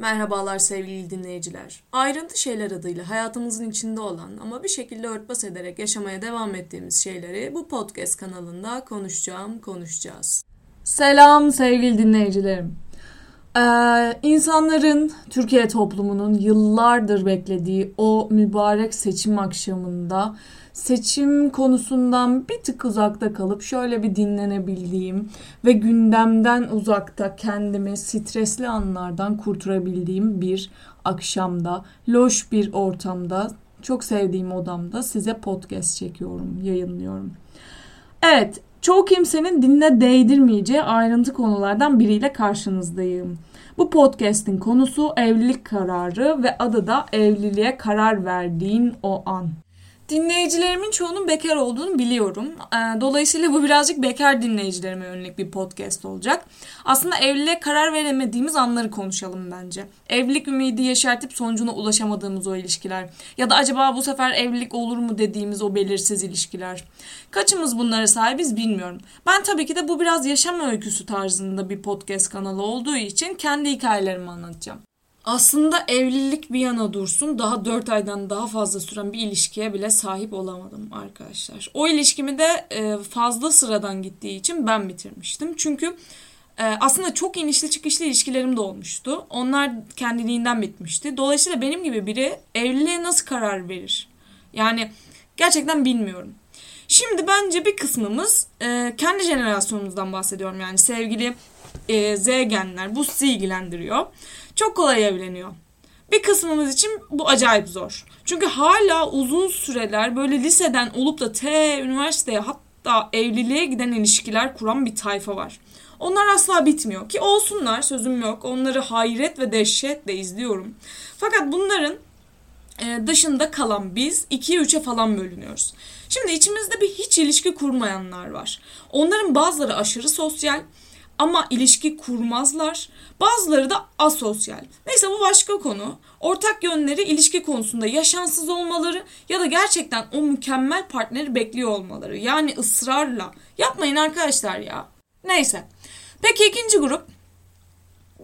Merhabalar sevgili dinleyiciler. Ayrıntı şeyler adıyla hayatımızın içinde olan ama bir şekilde örtbas ederek yaşamaya devam ettiğimiz şeyleri bu podcast kanalında konuşacağım, konuşacağız. Selam sevgili dinleyicilerim. Ee, insanların, Türkiye toplumunun yıllardır beklediği o mübarek seçim akşamında seçim konusundan bir tık uzakta kalıp şöyle bir dinlenebildiğim ve gündemden uzakta kendimi stresli anlardan kurtarabildiğim bir akşamda, loş bir ortamda, çok sevdiğim odamda size podcast çekiyorum, yayınlıyorum. Evet, çoğu kimsenin dinle değdirmeyeceği ayrıntı konulardan biriyle karşınızdayım. Bu podcast'in konusu evlilik kararı ve adı da evliliğe karar verdiğin o an. Dinleyicilerimin çoğunun bekar olduğunu biliyorum. Ee, dolayısıyla bu birazcık bekar dinleyicilerime yönelik bir podcast olacak. Aslında evliliğe karar veremediğimiz anları konuşalım bence. Evlilik ümidi yaşartıp sonucuna ulaşamadığımız o ilişkiler. Ya da acaba bu sefer evlilik olur mu dediğimiz o belirsiz ilişkiler. Kaçımız bunlara sahibiz bilmiyorum. Ben tabii ki de bu biraz yaşam öyküsü tarzında bir podcast kanalı olduğu için kendi hikayelerimi anlatacağım. Aslında evlilik bir yana dursun daha 4 aydan daha fazla süren bir ilişkiye bile sahip olamadım arkadaşlar. O ilişkimi de e, fazla sıradan gittiği için ben bitirmiştim. Çünkü e, aslında çok inişli çıkışlı ilişkilerim de olmuştu. Onlar kendiliğinden bitmişti. Dolayısıyla benim gibi biri evliliğe nasıl karar verir? Yani gerçekten bilmiyorum. Şimdi bence bir kısmımız e, kendi jenerasyonumuzdan bahsediyorum. Yani sevgili Z genler bu sizi ilgilendiriyor çok kolay evleniyor. Bir kısmımız için bu acayip zor. Çünkü hala uzun süreler böyle liseden olup da T üniversiteye hatta evliliğe giden ilişkiler kuran bir tayfa var. Onlar asla bitmiyor ki olsunlar sözüm yok. Onları hayret ve dehşetle izliyorum. Fakat bunların e, dışında kalan biz 2'ye 3'e falan bölünüyoruz. Şimdi içimizde bir hiç ilişki kurmayanlar var. Onların bazıları aşırı sosyal, ama ilişki kurmazlar. Bazıları da asosyal. Neyse bu başka konu. Ortak yönleri ilişki konusunda yaşansız olmaları ya da gerçekten o mükemmel partneri bekliyor olmaları. Yani ısrarla. Yapmayın arkadaşlar ya. Neyse. Peki ikinci grup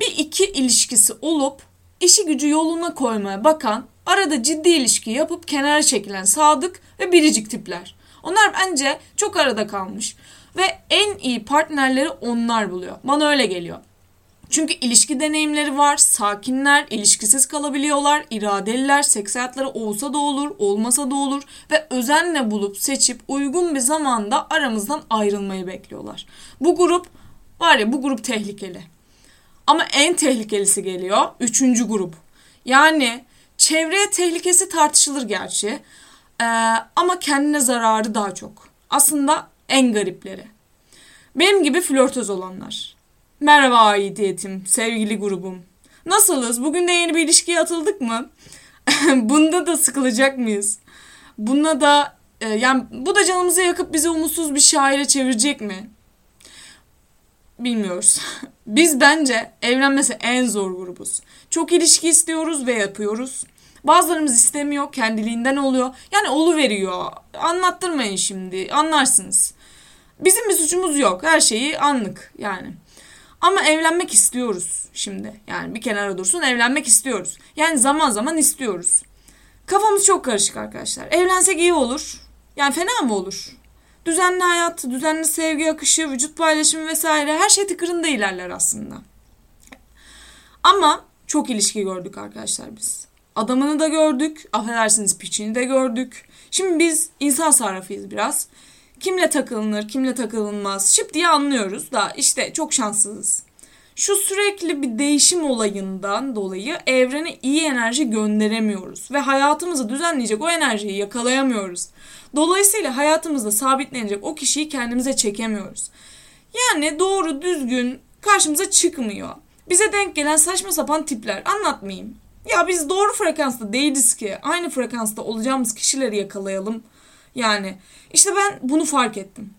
bir iki ilişkisi olup işi gücü yoluna koymaya bakan, arada ciddi ilişki yapıp kenara çekilen sadık ve biricik tipler. Onlar bence çok arada kalmış. Ve en iyi partnerleri onlar buluyor. Bana öyle geliyor. Çünkü ilişki deneyimleri var, sakinler, ilişkisiz kalabiliyorlar, iradeliler, seks hayatları olsa da olur, olmasa da olur ve özenle bulup seçip uygun bir zamanda aramızdan ayrılmayı bekliyorlar. Bu grup var ya bu grup tehlikeli. Ama en tehlikelisi geliyor üçüncü grup. Yani çevreye tehlikesi tartışılır gerçi ee, ama kendine zararı daha çok. Aslında en garipleri. Benim gibi flörtöz olanlar. Merhaba aidiyetim, sevgili grubum. Nasılız? Bugün de yeni bir ilişkiye atıldık mı? Bunda da sıkılacak mıyız? Buna da e, yani bu da canımızı yakıp bizi umutsuz bir şaire çevirecek mi? Bilmiyoruz. Biz bence evlenmesi en zor grubuz. Çok ilişki istiyoruz ve yapıyoruz. Bazılarımız istemiyor, kendiliğinden oluyor. Yani olu veriyor. Anlattırmayın şimdi, anlarsınız. Bizim bir suçumuz yok. Her şeyi anlık yani. Ama evlenmek istiyoruz şimdi. Yani bir kenara dursun evlenmek istiyoruz. Yani zaman zaman istiyoruz. Kafamız çok karışık arkadaşlar. Evlensek iyi olur. Yani fena mı olur? Düzenli hayat, düzenli sevgi akışı, vücut paylaşımı vesaire her şey tıkırında ilerler aslında. Ama çok ilişki gördük arkadaşlar biz. Adamını da gördük, affedersiniz piçini de gördük. Şimdi biz insan sarrafıyız biraz. Kimle takılınır, kimle takılınmaz şıp diye anlıyoruz da işte çok şanssızız. Şu sürekli bir değişim olayından dolayı evrene iyi enerji gönderemiyoruz ve hayatımızı düzenleyecek o enerjiyi yakalayamıyoruz. Dolayısıyla hayatımızda sabitlenecek o kişiyi kendimize çekemiyoruz. Yani doğru düzgün karşımıza çıkmıyor. Bize denk gelen saçma sapan tipler anlatmayayım. Ya biz doğru frekansta değiliz ki aynı frekansta olacağımız kişileri yakalayalım yani işte ben bunu fark ettim.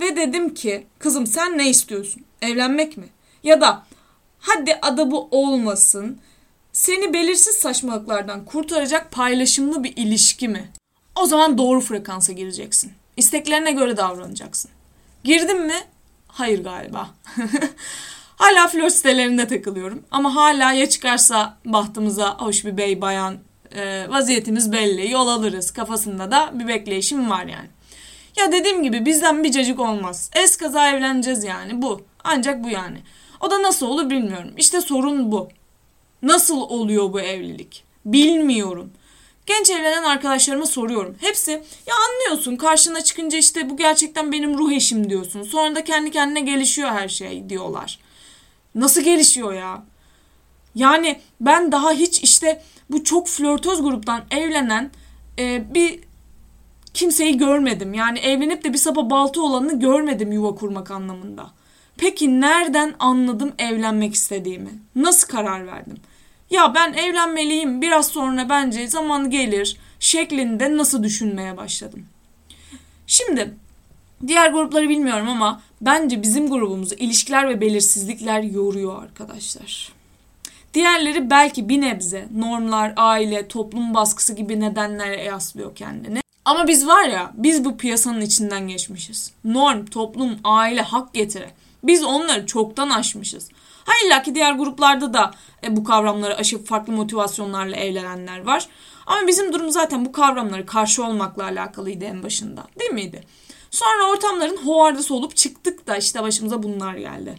Ve dedim ki kızım sen ne istiyorsun? Evlenmek mi? Ya da hadi adı bu olmasın. Seni belirsiz saçmalıklardan kurtaracak paylaşımlı bir ilişki mi? O zaman doğru frekansa gireceksin. İsteklerine göre davranacaksın. Girdin mi? Hayır galiba. Hala flört sitelerinde takılıyorum. Ama hala ya çıkarsa bahtımıza hoş bir bey bayan e, vaziyetimiz belli. Yol alırız kafasında da bir bekleyişim var yani. Ya dediğim gibi bizden bir cacık olmaz. Es kaza evleneceğiz yani bu. Ancak bu yani. O da nasıl olur bilmiyorum. İşte sorun bu. Nasıl oluyor bu evlilik? Bilmiyorum. Genç evlenen arkadaşlarıma soruyorum. Hepsi ya anlıyorsun karşına çıkınca işte bu gerçekten benim ruh eşim diyorsun. Sonra da kendi kendine gelişiyor her şey diyorlar. Nasıl gelişiyor ya? Yani ben daha hiç işte bu çok flörtöz gruptan evlenen e, bir kimseyi görmedim. Yani evlenip de bir sapa balta olanını görmedim yuva kurmak anlamında. Peki nereden anladım evlenmek istediğimi? Nasıl karar verdim? Ya ben evlenmeliyim biraz sonra bence zaman gelir şeklinde nasıl düşünmeye başladım. Şimdi diğer grupları bilmiyorum ama bence bizim grubumuzu ilişkiler ve belirsizlikler yoruyor arkadaşlar. Diğerleri belki bir nebze normlar, aile, toplum baskısı gibi nedenlere yaslıyor kendini. Ama biz var ya biz bu piyasanın içinden geçmişiz. Norm, toplum, aile, hak getire. Biz onları çoktan aşmışız. Ha ki diğer gruplarda da e, bu kavramları aşıp farklı motivasyonlarla evlenenler var. Ama bizim durum zaten bu kavramları karşı olmakla alakalıydı en başında. Değil miydi? Sonra ortamların hovardası olup çıktık da işte başımıza bunlar geldi.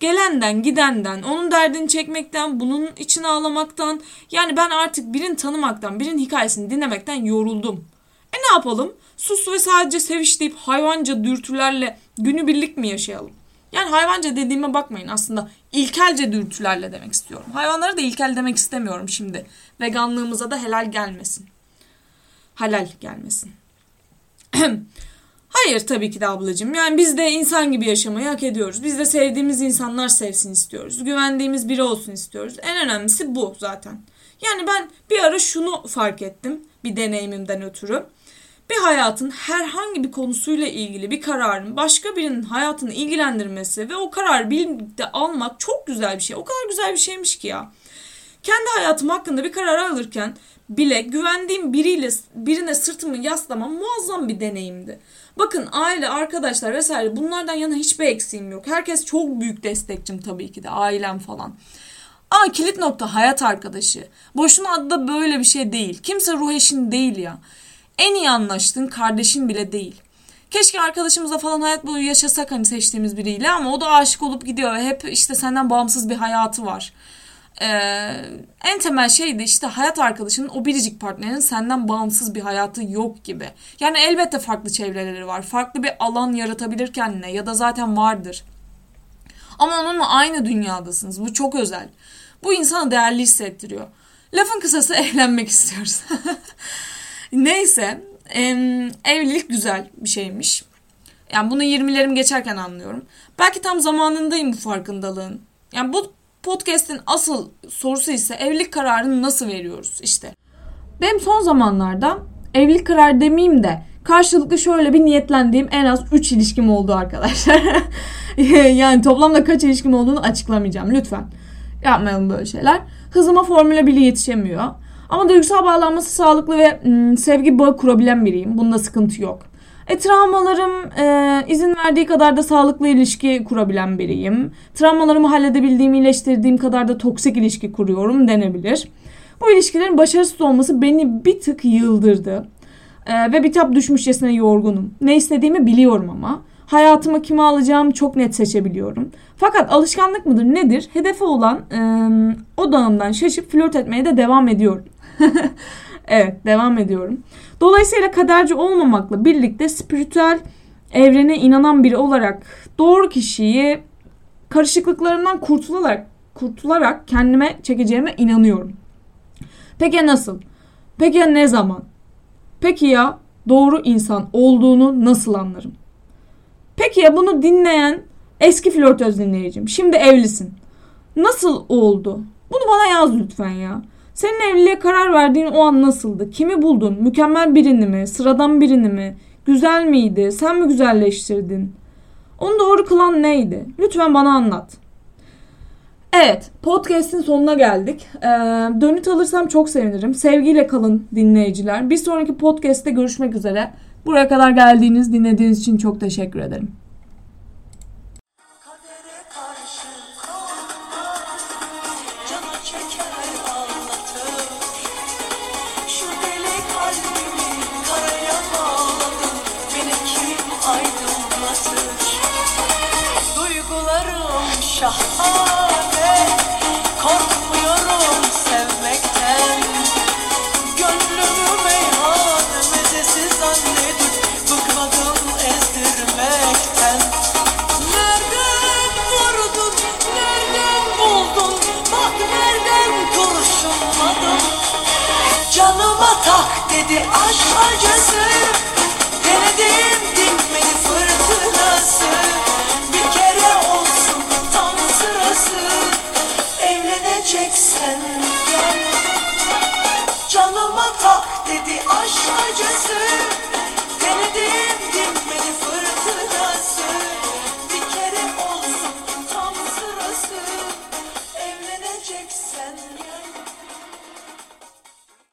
Gelenden gidenden onun derdini çekmekten bunun için ağlamaktan yani ben artık birini tanımaktan birinin hikayesini dinlemekten yoruldum. E ne yapalım? Sus ve sadece seviş deyip hayvanca dürtülerle günübirlik mi yaşayalım? Yani hayvanca dediğime bakmayın aslında ilkelce dürtülerle demek istiyorum. Hayvanlara da ilkel demek istemiyorum şimdi. Veganlığımıza da helal gelmesin. Halal gelmesin. Hayır tabii ki de ablacığım. Yani biz de insan gibi yaşamayı hak ediyoruz. Biz de sevdiğimiz insanlar sevsin istiyoruz. Güvendiğimiz biri olsun istiyoruz. En önemlisi bu zaten. Yani ben bir ara şunu fark ettim bir deneyimimden ötürü bir hayatın herhangi bir konusuyla ilgili bir kararın başka birinin hayatını ilgilendirmesi ve o kararı birlikte almak çok güzel bir şey. O kadar güzel bir şeymiş ki ya. Kendi hayatım hakkında bir karar alırken bile güvendiğim biriyle birine sırtımı yaslamam muazzam bir deneyimdi. Bakın aile, arkadaşlar vesaire bunlardan yana hiçbir eksiğim yok. Herkes çok büyük destekçim tabii ki de ailem falan. Ama kilit nokta hayat arkadaşı. Boşuna adı da böyle bir şey değil. Kimse ruh eşin değil ya en iyi anlaştığın kardeşin bile değil. Keşke arkadaşımızla falan hayat boyu yaşasak hani seçtiğimiz biriyle ama o da aşık olup gidiyor hep işte senden bağımsız bir hayatı var. Ee, en temel şey de işte hayat arkadaşının o biricik partnerinin senden bağımsız bir hayatı yok gibi. Yani elbette farklı çevreleri var. Farklı bir alan yaratabilir kendine ya da zaten vardır. Ama onunla aynı dünyadasınız. Bu çok özel. Bu insana değerli hissettiriyor. Lafın kısası evlenmek istiyoruz. Neyse evlilik güzel bir şeymiş. Yani bunu 20'lerim geçerken anlıyorum. Belki tam zamanındayım bu farkındalığın. Yani bu podcast'in asıl sorusu ise evlilik kararını nasıl veriyoruz işte. Benim son zamanlarda evlilik kararı demeyeyim de karşılıklı şöyle bir niyetlendiğim en az 3 ilişkim oldu arkadaşlar. yani toplamda kaç ilişkim olduğunu açıklamayacağım lütfen. Yapmayalım böyle şeyler. Hızıma Formula 1 yetişemiyor. Ama duygusal bağlanması sağlıklı ve ım, sevgi bağı kurabilen biriyim. Bunda sıkıntı yok. E travmalarım e, izin verdiği kadar da sağlıklı ilişki kurabilen biriyim. Travmalarımı halledebildiğim, iyileştirdiğim kadar da toksik ilişki kuruyorum denebilir. Bu ilişkilerin başarısız olması beni bir tık yıldırdı. E, ve bitap düşmüşçesine yorgunum. Ne istediğimi biliyorum ama. Hayatıma kimi alacağımı çok net seçebiliyorum. Fakat alışkanlık mıdır nedir? Hedefe olan e, odağımdan şaşıp flört etmeye de devam ediyorum. evet devam ediyorum. Dolayısıyla kaderci olmamakla birlikte spiritüel evrene inanan biri olarak doğru kişiyi karışıklıklarından kurtularak kurtularak kendime çekeceğime inanıyorum. Peki ya nasıl? Peki ya ne zaman? Peki ya doğru insan olduğunu nasıl anlarım? Peki ya bunu dinleyen eski flörtöz dinleyicim. Şimdi evlisin. Nasıl oldu? Bunu bana yaz lütfen ya. Senin evliliğe karar verdiğin o an nasıldı? Kimi buldun? Mükemmel birini mi? Sıradan birini mi? Güzel miydi? Sen mi güzelleştirdin? Onu doğru kılan neydi? Lütfen bana anlat. Evet, podcast'in sonuna geldik. Ee, dönüt alırsam çok sevinirim. Sevgiyle kalın dinleyiciler. Bir sonraki podcast'te görüşmek üzere. Buraya kadar geldiğiniz, dinlediğiniz için çok teşekkür ederim. Kadere karşı çeker Korkmuyorum sevmekten. Gönlümü meyhane mezesi zannedip Bıkmadım ezdirmekten. Nereden vurdun, nereden buldun? Bak nereden kurşunladın? Canıma tak dedi aşk acısı. Denedim burası Canıma tak dedi aşk acısı Denedim. dinmedi fırsatı